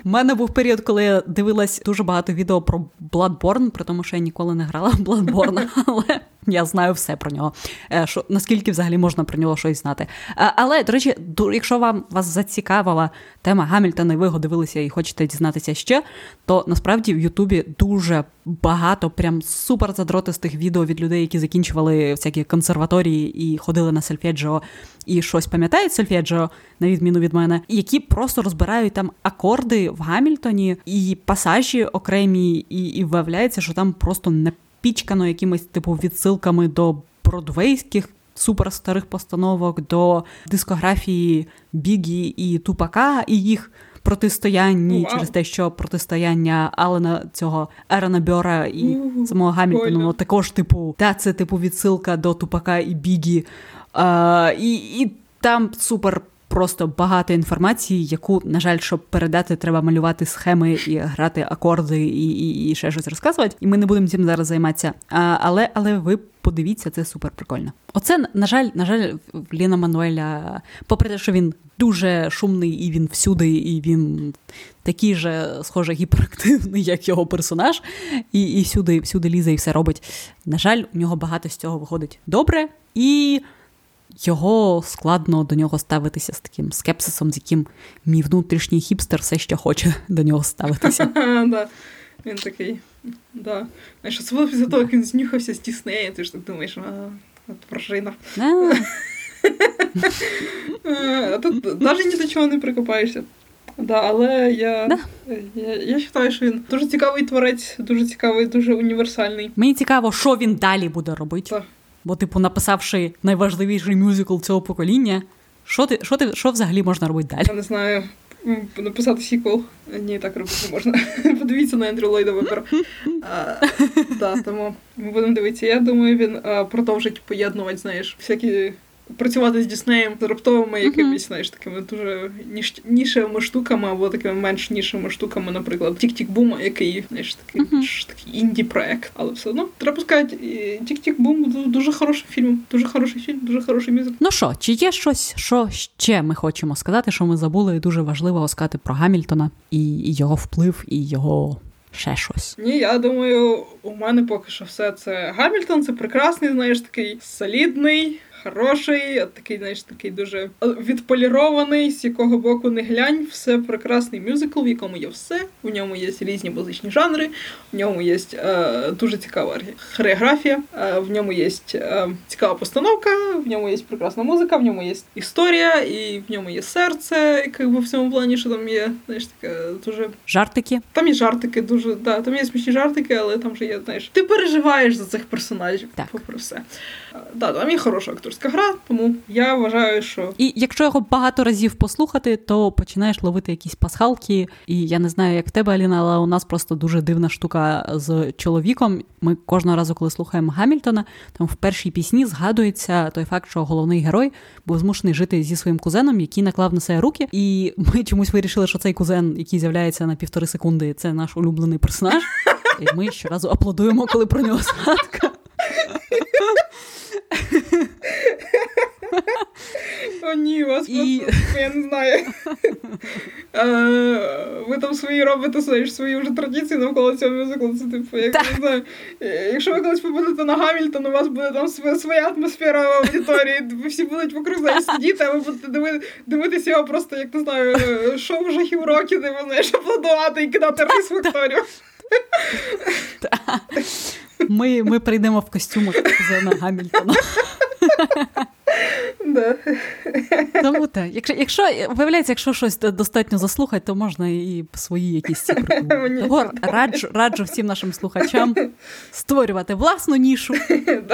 У мене був період, коли я дивилась дуже багато відео про Bloodborne, при тому, що я ніколи не грала в Bloodborne, але я знаю все про нього. Е, що наскільки взагалі можна про нього щось знати? Е, але до речі, якщо вам вас зацікавила тема Гамільтона, і ви його дивилися і хочете дізнатися ще, то насправді в Ютубі дуже багато прям супер задротистих відео від людей, які закінчували всякі консерваторії і ходили на сельфеджіо і щось пам'ятають сельфеджіо, на відміну від мене, які просто розбирають там акорди в Гамільтоні і пасажі окремі, і, і виявляється, що там просто не пічкано якимись типу відсилками до бродвейських суперстарих постановок, до дискографії Бігі і Тупака і їх протистоянні wow. через те, що протистояння Алена цього Ерена Бьора і uh, самого Гамільтона ну, також, типу, та це типу відсилка до Тупака і Бігі. Uh, і, і там супер просто багато інформації, яку, на жаль, щоб передати, треба малювати схеми і грати акорди, і і, і ще щось розказувати. І ми не будемо цим зараз займатися. А, Але але ви подивіться, це супер прикольно. Оце, на жаль, на жаль, Ліна Мануеля, попри те, що він дуже шумний, і він всюди, і він такий же, схоже, гіперактивний, як його персонаж, і і всюди, всюди лізе і все робить. На жаль, у нього багато з цього виходить добре і його складно до нього ставитися з таким скепсисом, з яким мій внутрішній хіпстер все ще хоче до нього ставитися. Він такий, да. Знаєш, особливо після того, як він знюхався з Діснея, ти ж так думаєш, а, от. А тут навіть ні до чого не прикопаєшся. Да, але я да. я, я вважаю, що він дуже цікавий творець, дуже цікавий, дуже універсальний. Мені цікаво, що він далі буде робити. Так. Бо, типу, написавши найважливіший мюзикл цього покоління, що ти, що ти, що взагалі можна робити далі? Я не знаю. Написати сіквел. Ні, так робити не можна. Подивіться на Ендрю Ллойда вибір. Тому ми будемо дивитися. Я думаю, він продовжить поєднувати, знаєш, всякі працювати з Діснеєм з раптовими якимись, знаєш, такими дуже ніш... нішевими штуками, або такими менш нішевими штуками, наприклад, Тік-Тік-Бум, який знаєш, такий uh-huh. такий інді-проект. Але все одно треба сказати, Тік-Тік-Бум дуже хороший фільм, дуже хороший фільм, дуже хороший мюзик. Ну що, чи є щось, що ще ми хочемо сказати, що ми забули і дуже важливо сказати про Гамільтона і його вплив, і його. Ще щось. Ні, я думаю, у мене поки що все це Гамільтон, це прекрасний, знаєш, такий солідний, хороший, такий, знаєш, такий дуже відполірований, з якого боку не глянь, все прекрасний мюзикл, в якому є все. У ньому є різні музичні жанри, в ньому є е, дуже цікава хореографія, е, в ньому є е, цікава постановка, в ньому є прекрасна музика, в ньому є історія, і в ньому є серце, як в цьому плані, що там є, знаєш, таке дуже. Жартики. Там є жартики, дуже, да, там є смішні жартики, але там же є, знаєш, ти переживаєш за цих персонажів, так. попри все. Да, там є хороша акторська гра, тому я вважаю, що. І якщо його багато разів послухати, то починаєш ловити якісь пасхалки. І я не знаю, як в тебе, Аліна, але у нас просто дуже дивна штука з чоловіком. Ми кожного разу, коли слухаємо Гамільтона, там в першій пісні згадується той факт, що головний герой був змушений жити зі своїм кузеном, який наклав на себе руки. І ми чомусь вирішили, що цей кузен, який з'являється на півтори секунди, це наш улюблений персонаж. І ми щоразу аплодуємо, коли про нього згадка. О, ні, у вас І... просто, я не знаю. Ви там свої робите знаєш, свої вже традиції навколо цього мюзиклу. Це типу, як не знаю. Якщо ви колись побудете на Гамільтон, у вас буде там своя атмосфера в аудиторії, ви всі будуть вокруг знаєш, сидіти, а ви будете дивитися його просто, як не знаю, шоу жахів роки, де ви знаєш, аплодувати і кидати рис в акторів. Ми ми прийдемо в костюмах Зена Гамільтона. Да. Тому так. Якщо, якщо виявляється, якщо щось достатньо заслухати, то можна і свої якісь ці. Того раджу, раджу всім нашим слухачам створювати власну нішу.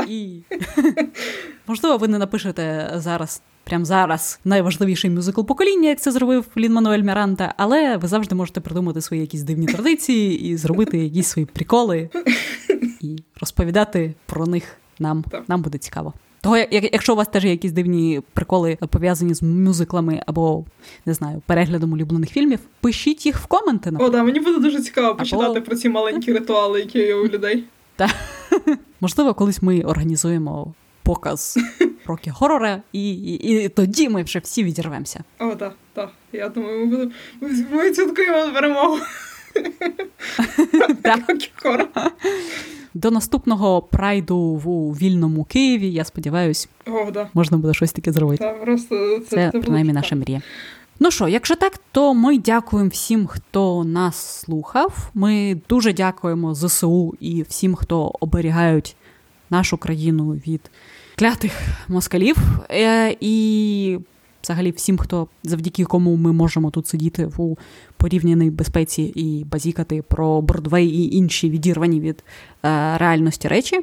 І можливо, ви не напишете зараз. Прямо зараз найважливіший мюзикл покоління, як це зробив Лін Мануель Міранта, але ви завжди можете придумати свої якісь дивні традиції і зробити якісь свої приколи і розповідати про них нам. Нам буде цікаво. Того, як, якщо у вас теж є якісь дивні приколи пов'язані з мюзиклами або не знаю, переглядом улюблених фільмів, пишіть їх в коменти. О, да, мені буде дуже цікаво почитати Або- про ці маленькі ритуали, які є у людей. Можливо, колись ми організуємо показ роки хорора, і, і, і тоді ми вже всі відірвемося. О, так, так. Я думаю, ми будемо. Ми, ми святкуємо перемогу. До наступного прайду в вільному Києві. Я сподіваюся, О, да. можна буде щось таке зробити. Та просто це, Це, це принаймні було наша мрія. Ну що, якщо так, то ми дякуємо всім, хто нас слухав. Ми дуже дякуємо ЗСУ і всім, хто оберігають нашу країну від клятих москалів. Е, і взагалі всім, хто завдяки кому ми можемо тут сидіти у порівняній безпеці і базікати про Бродвей і інші відірвані від е, реальності речі.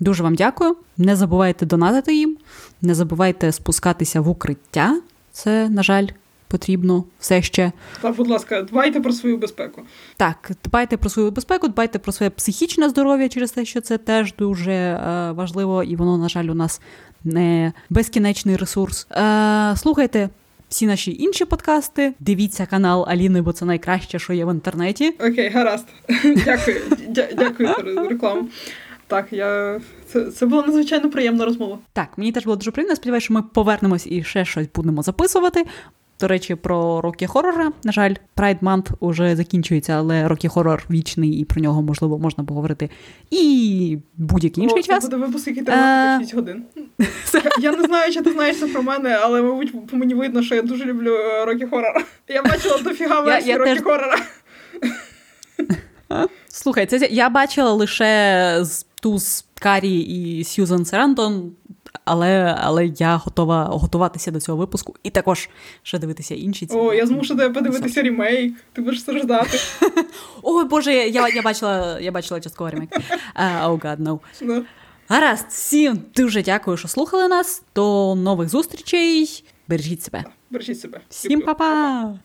Дуже вам дякую. Не забувайте донатити їм, не забувайте спускатися в укриття. Це, на жаль, потрібно все ще. Та, будь ласка, дбайте про свою безпеку. Так, дбайте про свою безпеку, дбайте про своє психічне здоров'я через те, що це теж дуже е, важливо, і воно, на жаль, у нас не безкінечний ресурс. Е, слухайте всі наші інші подкасти. Дивіться канал Аліни, бо це найкраще, що є в інтернеті. Окей, гаразд. Дякую. Дякую за рекламу. Так, я. Це, це була надзвичайно приємна розмова. Так, мені теж було дуже приємно. Сподіваюся, що ми повернемось і ще щось будемо записувати. До речі, про роки хорора. На жаль, Pride Month уже закінчується, але роки хорор вічний, і про нього можливо можна поговорити і будь-який інший О, час. Це буде випуск, який триває 6 годин. Я не знаю, чи ти знаєш це про мене, але, мабуть, по мені видно, що я дуже люблю е, роки хорора. Я бачила дофіга версій я роки хорора. Слухай, це я бачила лише з ту з Карі і Сьюзан Серантон, але, але я готова готуватися до цього випуску і також ще дивитися інші ці. О, я змушу тебе подивитися ремейк. Ти будеш страждати. Ой, Боже, я, я бачила, я бачила частково ремейк. Uh, oh God, no. Да. Гаразд, всім дуже дякую, що слухали нас. До нових зустрічей. Бережіть себе. Бережіть себе. Всім па-па!